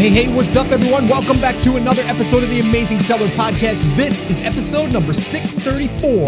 hey, hey, what's up, everyone? Welcome back to another episode of the Amazing Seller Podcast. This is episode number 634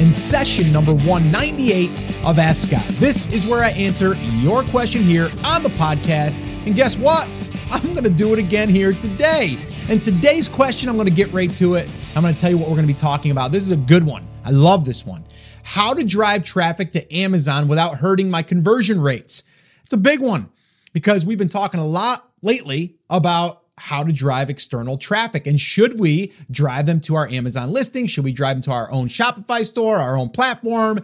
and session number 198 of Ask Scott. This is where I answer your question here on the podcast. And guess what? I'm going to do it again here today. And today's question, I'm going to get right to it. I'm going to tell you what we're going to be talking about. This is a good one. I love this one. How to drive traffic to Amazon without hurting my conversion rates. It's a big one because we've been talking a lot lately about how to drive external traffic and should we drive them to our Amazon listing? Should we drive them to our own Shopify store, our own platform?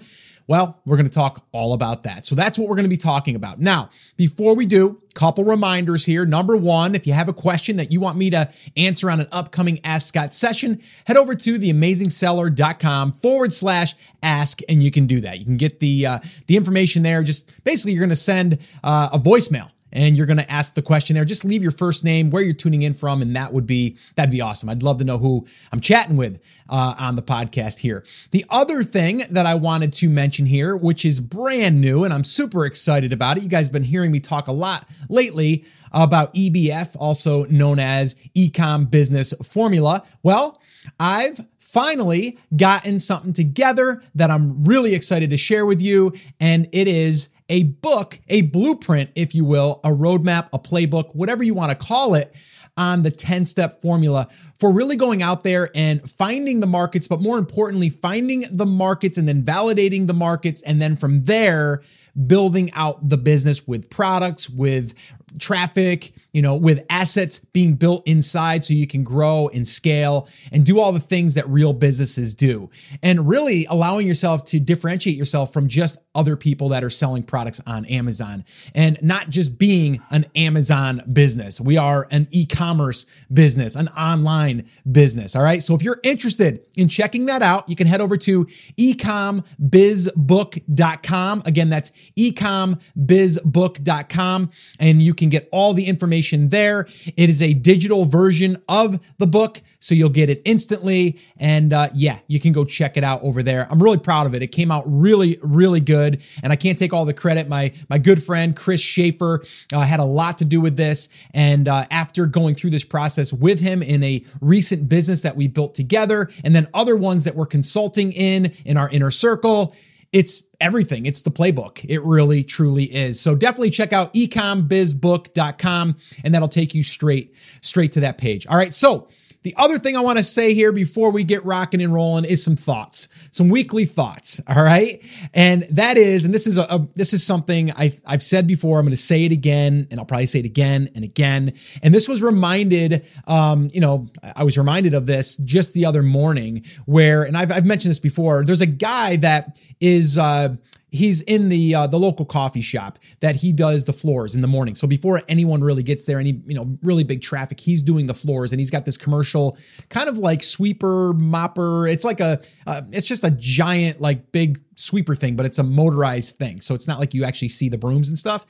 Well, we're going to talk all about that. So that's what we're going to be talking about. Now, before we do, couple reminders here. Number one, if you have a question that you want me to answer on an upcoming Ask Scott session, head over to theamazingseller.com forward slash ask, and you can do that. You can get the uh, the information there. Just basically, you're going to send uh, a voicemail and you're going to ask the question there. Just leave your first name where you're tuning in from and that would be that'd be awesome. I'd love to know who i'm chatting with uh, on the podcast here. The other thing that i wanted to mention here which is brand new and i'm super excited about it. You guys have been hearing me talk a lot lately about ebf also known as ecom business formula. Well i've finally gotten something together that i'm really excited to share with you and it is a book, a blueprint, if you will, a roadmap, a playbook, whatever you want to call it, on the 10 step formula for really going out there and finding the markets, but more importantly, finding the markets and then validating the markets. And then from there, building out the business with products, with traffic, you know, with assets being built inside so you can grow and scale and do all the things that real businesses do. And really allowing yourself to differentiate yourself from just other people that are selling products on Amazon and not just being an Amazon business. We are an e commerce business, an online business. All right. So if you're interested in checking that out, you can head over to ecombizbook.com. Again, that's ecombizbook.com and you can get all the information there. It is a digital version of the book, so you'll get it instantly. And uh, yeah, you can go check it out over there. I'm really proud of it. It came out really, really good, and I can't take all the credit. My my good friend Chris Schaefer uh, had a lot to do with this, and uh, after going through this process with him in a recent business that we built together, and then other ones that we're consulting in in our inner circle, it's everything. It's the playbook. It really, truly is. So definitely check out ecombizbook.com and that'll take you straight, straight to that page. All right. So the other thing I want to say here before we get rocking and rolling is some thoughts, some weekly thoughts. All right. And that is, and this is a, a this is something I, I've said before. I'm going to say it again, and I'll probably say it again and again. And this was reminded, um, you know, I was reminded of this just the other morning where, and I've, I've mentioned this before, there's a guy that is uh, he's in the uh, the local coffee shop that he does the floors in the morning. So before anyone really gets there, any you know really big traffic, he's doing the floors, and he's got this commercial kind of like sweeper mopper. It's like a uh, it's just a giant like big sweeper thing, but it's a motorized thing. So it's not like you actually see the brooms and stuff.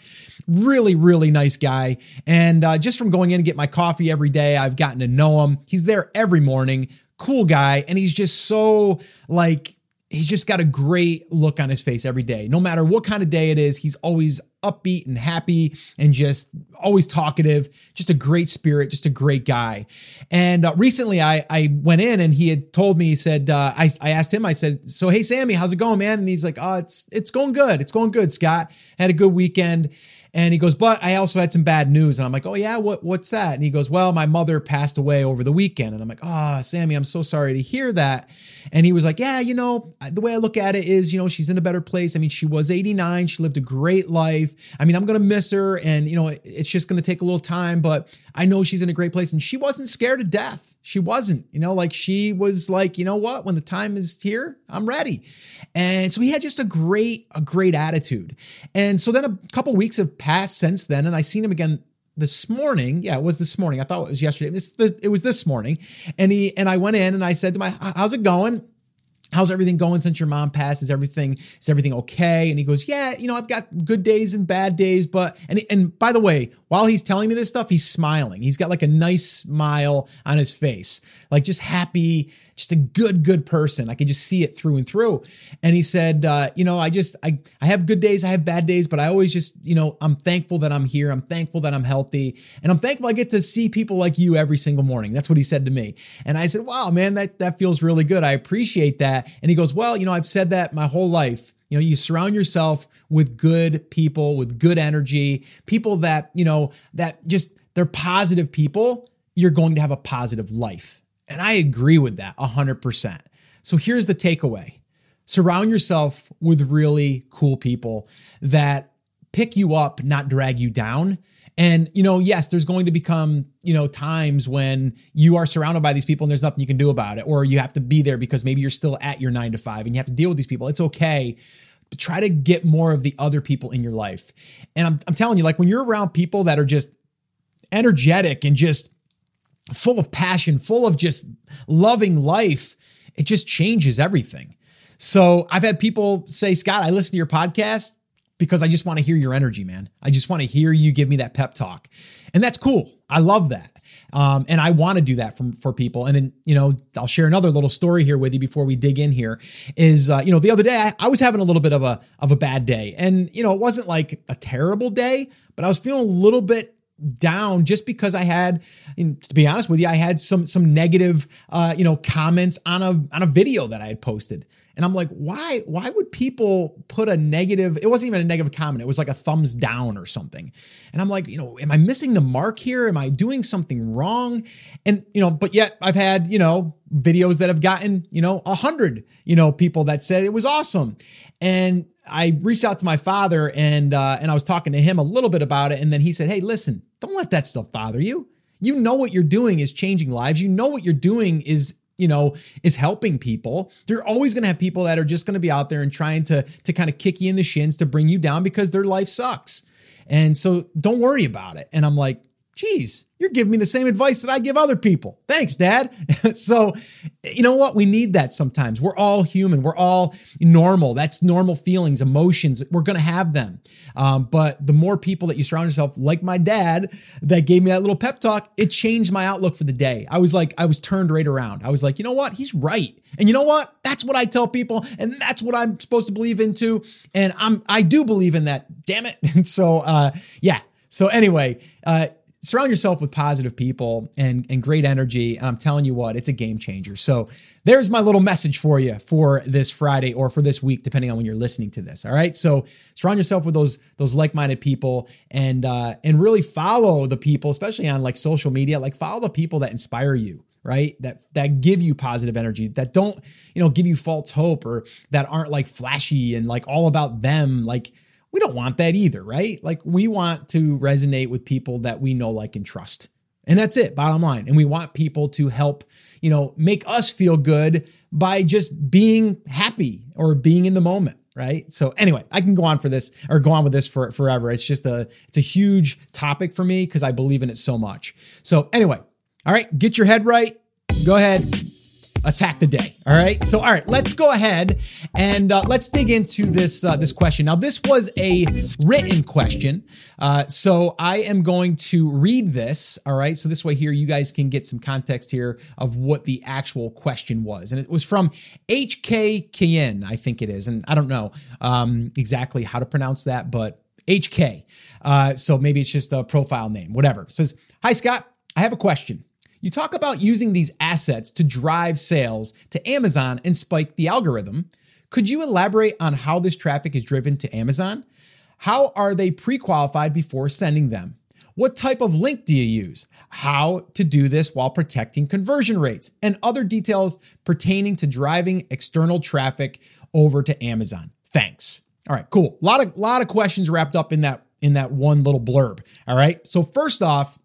Really, really nice guy. And uh, just from going in and get my coffee every day, I've gotten to know him. He's there every morning. Cool guy, and he's just so like he's just got a great look on his face every day. No matter what kind of day it is, he's always upbeat and happy and just always talkative, just a great spirit, just a great guy. And uh, recently I, I went in and he had told me, he said, uh, I, I asked him, I said, so, Hey, Sammy, how's it going, man? And he's like, Oh, it's, it's going good. It's going good, Scott. Had a good weekend. And he goes, but I also had some bad news. And I'm like, oh yeah, what what's that? And he goes, well, my mother passed away over the weekend. And I'm like, oh, Sammy, I'm so sorry to hear that. And he was like, yeah, you know, the way I look at it is, you know, she's in a better place. I mean, she was 89. She lived a great life. I mean, I'm gonna miss her, and you know, it's just gonna take a little time, but I know she's in a great place. And she wasn't scared to death. She wasn't, you know, like she was like, you know what, when the time is here, I'm ready. And so he had just a great, a great attitude. And so then a couple weeks have passed since then, and I seen him again this morning. Yeah, it was this morning. I thought it was yesterday. It was this morning. And he and I went in and I said to my, "How's it going?" How's everything going since your mom passed? Is everything is everything okay? And he goes, yeah, you know, I've got good days and bad days, but and and by the way, while he's telling me this stuff, he's smiling. He's got like a nice smile on his face, like just happy, just a good good person. I could just see it through and through. And he said, uh, you know, I just I I have good days, I have bad days, but I always just you know I'm thankful that I'm here. I'm thankful that I'm healthy, and I'm thankful I get to see people like you every single morning. That's what he said to me. And I said, wow, man, that that feels really good. I appreciate that. And he goes, well, you know, I've said that my whole life. You know, you surround yourself with good people, with good energy, people that, you know, that just they're positive people, you're going to have a positive life. And I agree with that 100%. So here's the takeaway surround yourself with really cool people that pick you up, not drag you down. And, you know, yes, there's going to become, you know, times when you are surrounded by these people and there's nothing you can do about it, or you have to be there because maybe you're still at your nine to five and you have to deal with these people. It's okay. But try to get more of the other people in your life. And I'm, I'm telling you, like when you're around people that are just energetic and just full of passion, full of just loving life, it just changes everything. So I've had people say, Scott, I listen to your podcast because I just want to hear your energy, man. I just want to hear you give me that pep talk. And that's cool. I love that. Um, and I want to do that from for people. And then, you know, I'll share another little story here with you before we dig in here. Is uh, you know, the other day I, I was having a little bit of a of a bad day. And, you know, it wasn't like a terrible day, but I was feeling a little bit down just because I had, to be honest with you, I had some some negative, uh, you know, comments on a on a video that I had posted, and I'm like, why why would people put a negative? It wasn't even a negative comment; it was like a thumbs down or something, and I'm like, you know, am I missing the mark here? Am I doing something wrong? And you know, but yet I've had you know videos that have gotten you know a hundred you know people that said it was awesome, and I reached out to my father and uh, and I was talking to him a little bit about it, and then he said, "Hey, listen, don't let that stuff bother you. You know what you're doing is changing lives. You know what you're doing is you know is helping people. You're always going to have people that are just going to be out there and trying to to kind of kick you in the shins to bring you down because their life sucks. And so don't worry about it." And I'm like, "Geez, you're giving me the same advice that I give other people. Thanks, Dad. so, you know what? We need that sometimes. We're all human. We're all normal. That's normal feelings, emotions. We're going to have them. Um, but the more people that you surround yourself, like my dad, that gave me that little pep talk, it changed my outlook for the day. I was like, I was turned right around. I was like, you know what? He's right. And you know what? That's what I tell people, and that's what I'm supposed to believe into. And I'm I do believe in that. Damn it. And so, uh, yeah. So anyway, uh, surround yourself with positive people and, and great energy. And I'm telling you what, it's a game changer. So there's my little message for you for this Friday or for this week, depending on when you're listening to this. All right. So surround yourself with those those like-minded people and uh, and really follow the people, especially on like social media. Like follow the people that inspire you right that that give you positive energy that don't you know give you false hope or that aren't like flashy and like all about them like we don't want that either, right? Like we want to resonate with people that we know, like, and trust. And that's it, bottom line. And we want people to help, you know, make us feel good by just being happy or being in the moment, right? So anyway, I can go on for this or go on with this for forever. It's just a it's a huge topic for me because I believe in it so much. So anyway, all right, get your head right. Go ahead, attack the day. All right. So, all right, let's go ahead and uh, let's dig into this uh, this question. Now, this was a written question, uh, so I am going to read this. All right. So this way, here you guys can get some context here of what the actual question was, and it was from HK Kien, I think it is, and I don't know um, exactly how to pronounce that, but HK. Uh, so maybe it's just a profile name, whatever. It says, "Hi Scott, I have a question." You talk about using these assets to drive sales to Amazon and spike the algorithm. Could you elaborate on how this traffic is driven to Amazon? How are they pre qualified before sending them? What type of link do you use? How to do this while protecting conversion rates and other details pertaining to driving external traffic over to Amazon. Thanks. All right, cool. A lot of lot of questions wrapped up in that in that one little blurb. All right. So first off,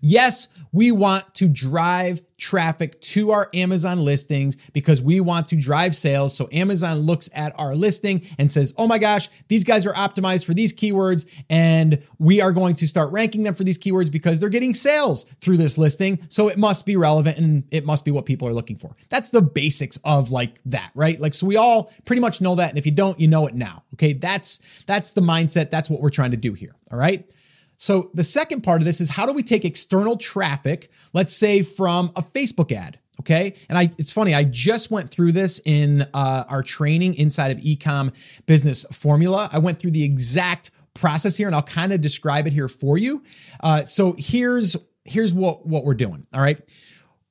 Yes, we want to drive traffic to our Amazon listings because we want to drive sales. So Amazon looks at our listing and says, oh my gosh, these guys are optimized for these keywords. And we are going to start ranking them for these keywords because they're getting sales through this listing. So it must be relevant and it must be what people are looking for. That's the basics of like that, right? Like, so we all pretty much know that. And if you don't, you know it now. Okay. That's, that's the mindset. That's what we're trying to do here. All right. So the second part of this is how do we take external traffic, let's say from a Facebook ad, okay? And I it's funny, I just went through this in uh, our training inside of Ecom Business Formula. I went through the exact process here, and I'll kind of describe it here for you. Uh, so here's here's what what we're doing. All right.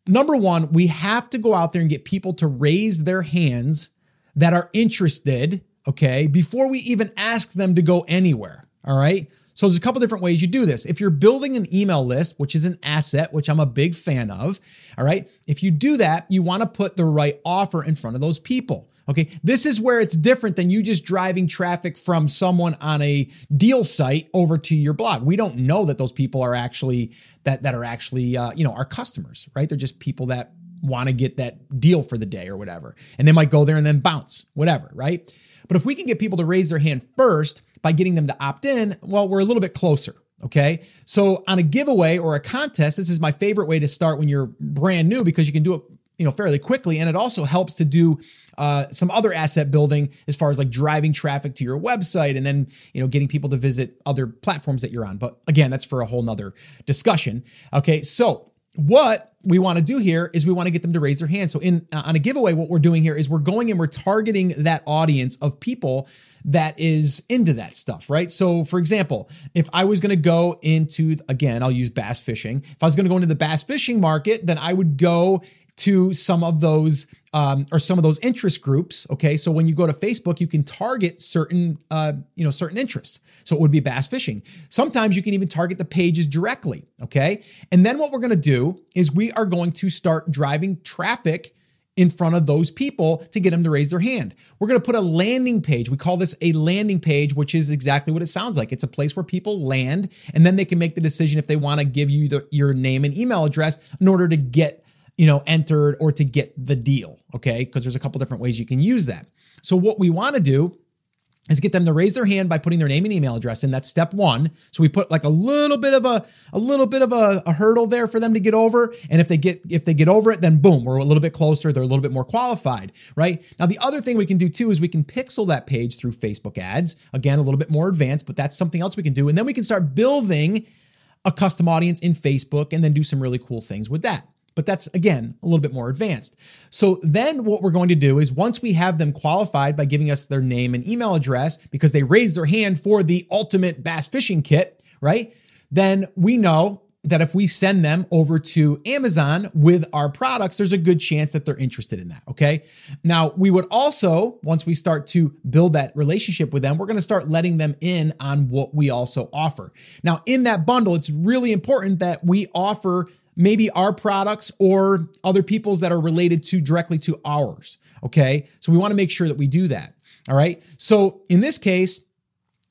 Number one, we have to go out there and get people to raise their hands that are interested, okay, before we even ask them to go anywhere. All right. So there's a couple different ways you do this. If you're building an email list, which is an asset, which I'm a big fan of, all right, if you do that, you want to put the right offer in front of those people. Okay, this is where it's different than you just driving traffic from someone on a deal site over to your blog. We don't know that those people are actually that that are actually uh, you know our customers, right? They're just people that want to get that deal for the day or whatever, and they might go there and then bounce, whatever, right? But if we can get people to raise their hand first, by getting them to opt in, well, we're a little bit closer. Okay. So on a giveaway or a contest, this is my favorite way to start when you're brand new because you can do it, you know, fairly quickly. And it also helps to do uh, some other asset building as far as like driving traffic to your website and then, you know, getting people to visit other platforms that you're on. But again, that's for a whole nother discussion. Okay. So what we want to do here is we want to get them to raise their hand. So in uh, on a giveaway, what we're doing here is we're going and we're targeting that audience of people that is into that stuff, right? So, for example, if I was going to go into, again, I'll use bass fishing. If I was going to go into the bass fishing market, then I would go to some of those um, or some of those interest groups. Okay, so when you go to Facebook, you can target certain, uh, you know, certain interests. So it would be bass fishing. Sometimes you can even target the pages directly. Okay, and then what we're going to do is we are going to start driving traffic in front of those people to get them to raise their hand. We're going to put a landing page. We call this a landing page, which is exactly what it sounds like. It's a place where people land and then they can make the decision if they want to give you the, your name and email address in order to get, you know, entered or to get the deal, okay? Because there's a couple different ways you can use that. So what we want to do is get them to raise their hand by putting their name and email address in. That's step one. So we put like a little bit of a a little bit of a, a, hurdle there for them to get over. And if they get if they get over it, then boom, we're a little bit closer. They're a little bit more qualified, right? Now the other thing we can do too is we can pixel that page through Facebook ads. Again, a little bit more advanced, but that's something else we can do. And then we can start building a custom audience in Facebook and then do some really cool things with that but that's again a little bit more advanced. So then what we're going to do is once we have them qualified by giving us their name and email address because they raised their hand for the ultimate bass fishing kit, right? Then we know that if we send them over to Amazon with our products, there's a good chance that they're interested in that. Okay. Now, we would also, once we start to build that relationship with them, we're going to start letting them in on what we also offer. Now, in that bundle, it's really important that we offer maybe our products or other people's that are related to directly to ours. Okay. So we want to make sure that we do that. All right. So in this case,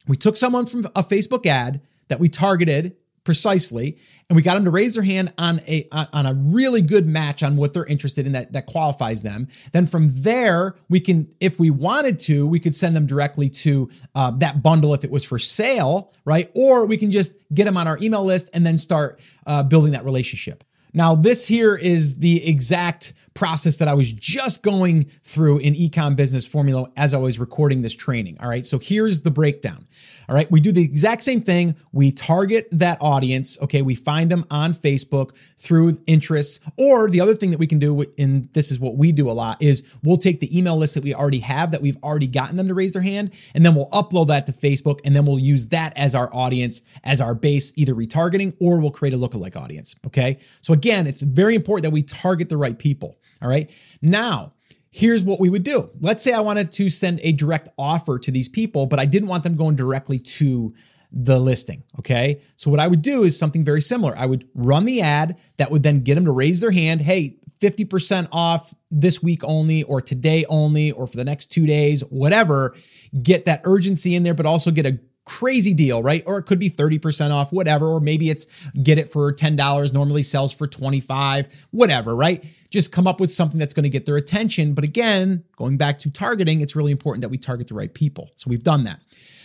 we took someone from a Facebook ad that we targeted precisely. And we got them to raise their hand on a on a really good match on what they're interested in that that qualifies them. Then from there we can if we wanted to we could send them directly to uh, that bundle if it was for sale right? Or we can just get them on our email list and then start uh, building that relationship. Now, this here is the exact process that I was just going through in Ecom Business Formula as I was recording this training. All right, so here's the breakdown. All right, we do the exact same thing. We target that audience. Okay, we find them on Facebook through interests. Or the other thing that we can do, and this is what we do a lot, is we'll take the email list that we already have that we've already gotten them to raise their hand, and then we'll upload that to Facebook, and then we'll use that as our audience, as our base, either retargeting or we'll create a lookalike audience. Okay, so again, it's very important that we target the right people. All right, now here's what we would do. Let's say I wanted to send a direct offer to these people, but I didn't want them going directly to the listing. Okay. So what I would do is something very similar. I would run the ad that would then get them to raise their hand. Hey, 50% off this week only, or today only, or for the next two days, whatever. Get that urgency in there, but also get a crazy deal, right? Or it could be 30% off, whatever. Or maybe it's get it for $10, normally sells for 25, whatever, right? Just come up with something that's going to get their attention. But again, going back to targeting, it's really important that we target the right people. So we've done that.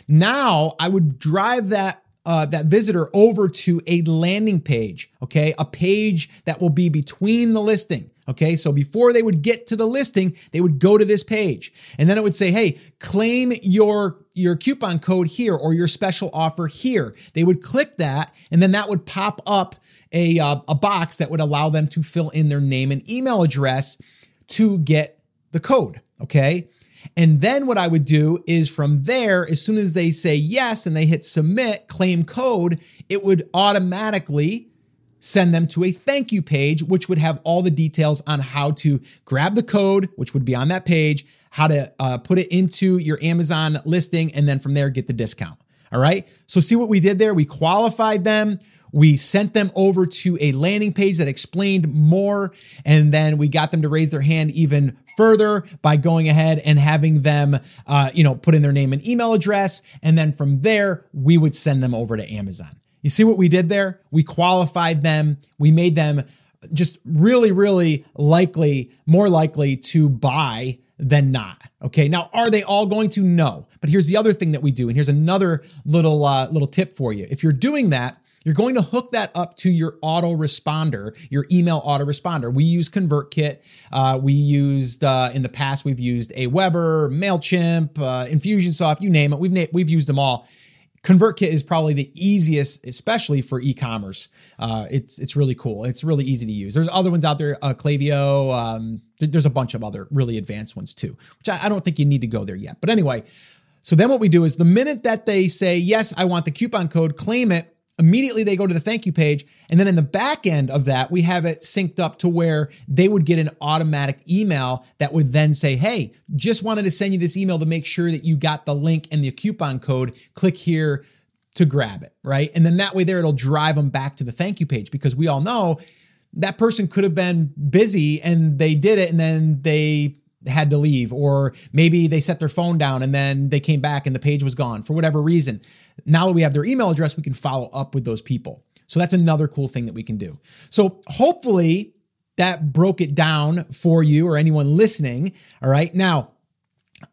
Now I would drive that uh, that visitor over to a landing page, okay? A page that will be between the listing. Okay, so before they would get to the listing, they would go to this page. And then it would say, hey, claim your, your coupon code here or your special offer here. They would click that, and then that would pop up a, uh, a box that would allow them to fill in their name and email address to get the code. Okay. And then what I would do is from there, as soon as they say yes and they hit submit, claim code, it would automatically send them to a thank you page, which would have all the details on how to grab the code, which would be on that page, how to uh, put it into your Amazon listing, and then from there get the discount. All right. So, see what we did there? We qualified them. We sent them over to a landing page that explained more, and then we got them to raise their hand even further by going ahead and having them, uh, you know, put in their name and email address, and then from there we would send them over to Amazon. You see what we did there? We qualified them. We made them just really, really likely, more likely to buy than not. Okay. Now, are they all going to? No. But here's the other thing that we do, and here's another little uh, little tip for you. If you're doing that, you're going to hook that up to your autoresponder, your email autoresponder. We use ConvertKit. Uh, we used uh, in the past. We've used Aweber, Mailchimp, uh, Infusionsoft. You name it. We've na- we've used them all. ConvertKit is probably the easiest, especially for e-commerce. Uh, it's it's really cool. It's really easy to use. There's other ones out there, uh, Klaviyo. Um, th- there's a bunch of other really advanced ones too, which I, I don't think you need to go there yet. But anyway, so then what we do is the minute that they say yes, I want the coupon code, claim it immediately they go to the thank you page and then in the back end of that we have it synced up to where they would get an automatic email that would then say hey just wanted to send you this email to make sure that you got the link and the coupon code. Click here to grab it right? And then that way there it'll drive them back to the thank you page because we all know that person could have been busy and they did it and then they had to leave or maybe they set their phone down and then they came back and the page was gone for whatever reason now that we have their email address, we can follow up with those people. So that's another cool thing that we can do. So hopefully that broke it down for you or anyone listening. All right. Now,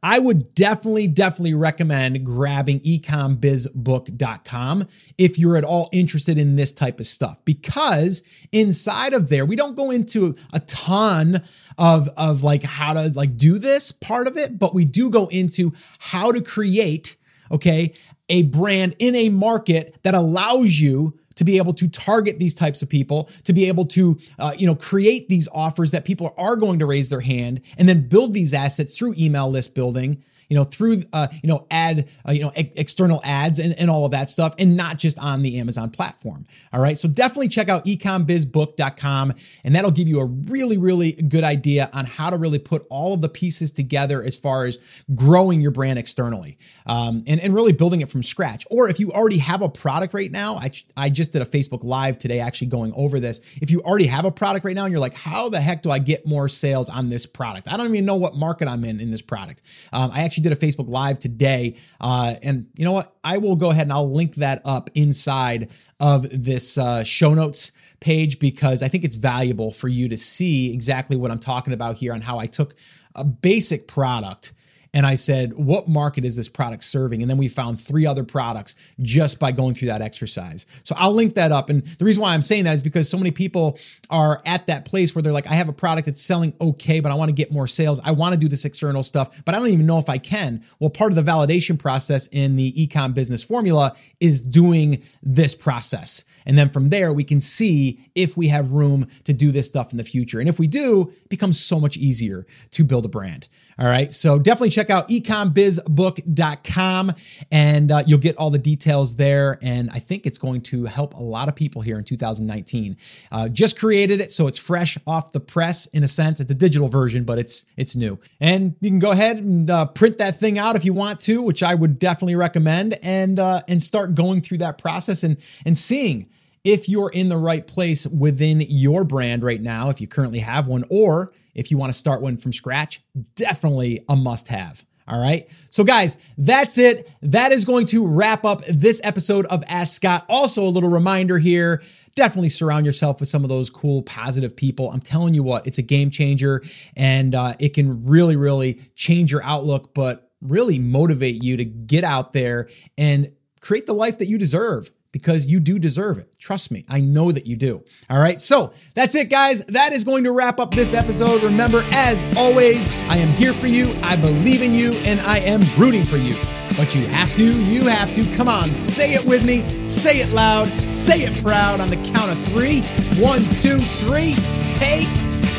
I would definitely, definitely recommend grabbing ecombizbook.com if you're at all interested in this type of stuff because inside of there, we don't go into a ton of, of like how to like do this part of it, but we do go into how to create, okay, a brand in a market that allows you to be able to target these types of people, to be able to, uh, you know, create these offers that people are going to raise their hand, and then build these assets through email list building you know, through, uh, you know, ad, uh, you know, e- external ads and, and all of that stuff, and not just on the Amazon platform. All right. So definitely check out ecombizbook.com, and that'll give you a really, really good idea on how to really put all of the pieces together as far as growing your brand externally um, and, and really building it from scratch. Or if you already have a product right now, I, I just did a Facebook Live today actually going over this. If you already have a product right now and you're like, how the heck do I get more sales on this product? I don't even know what market I'm in in this product. Um, I actually actually did a Facebook Live today. Uh, and you know what? I will go ahead and I'll link that up inside of this uh, show notes page because I think it's valuable for you to see exactly what I'm talking about here on how I took a basic product and I said, what market is this product serving? And then we found three other products just by going through that exercise. So I'll link that up. And the reason why I'm saying that is because so many people are at that place where they're like, I have a product that's selling okay, but I want to get more sales. I want to do this external stuff, but I don't even know if I can. Well, part of the validation process in the ecom business formula is doing this process. And then from there, we can see if we have room to do this stuff in the future. And if we do, it becomes so much easier to build a brand. All right. So definitely check out ecombizbook.com and uh, you'll get all the details there. And I think it's going to help a lot of people here in 2019. Uh, just created it, so it's fresh off the press in a sense. It's a digital version, but it's it's new. And you can go ahead and uh, print that thing out if you want to, which I would definitely recommend, and uh, and start going through that process and and seeing if you're in the right place within your brand right now, if you currently have one, or if you want to start one from scratch, definitely a must have. All right. So, guys, that's it. That is going to wrap up this episode of Ask Scott. Also, a little reminder here definitely surround yourself with some of those cool, positive people. I'm telling you what, it's a game changer and uh, it can really, really change your outlook, but really motivate you to get out there and create the life that you deserve because you do deserve it. Trust me, I know that you do. All right, so that's it, guys. That is going to wrap up this episode. Remember, as always, I am here for you, I believe in you, and I am rooting for you. But you have to, you have to. Come on, say it with me, say it loud, say it proud on the count of three. One, two, three. Take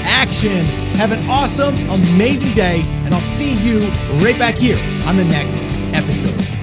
action. Have an awesome, amazing day, and I'll see you right back here on the next episode.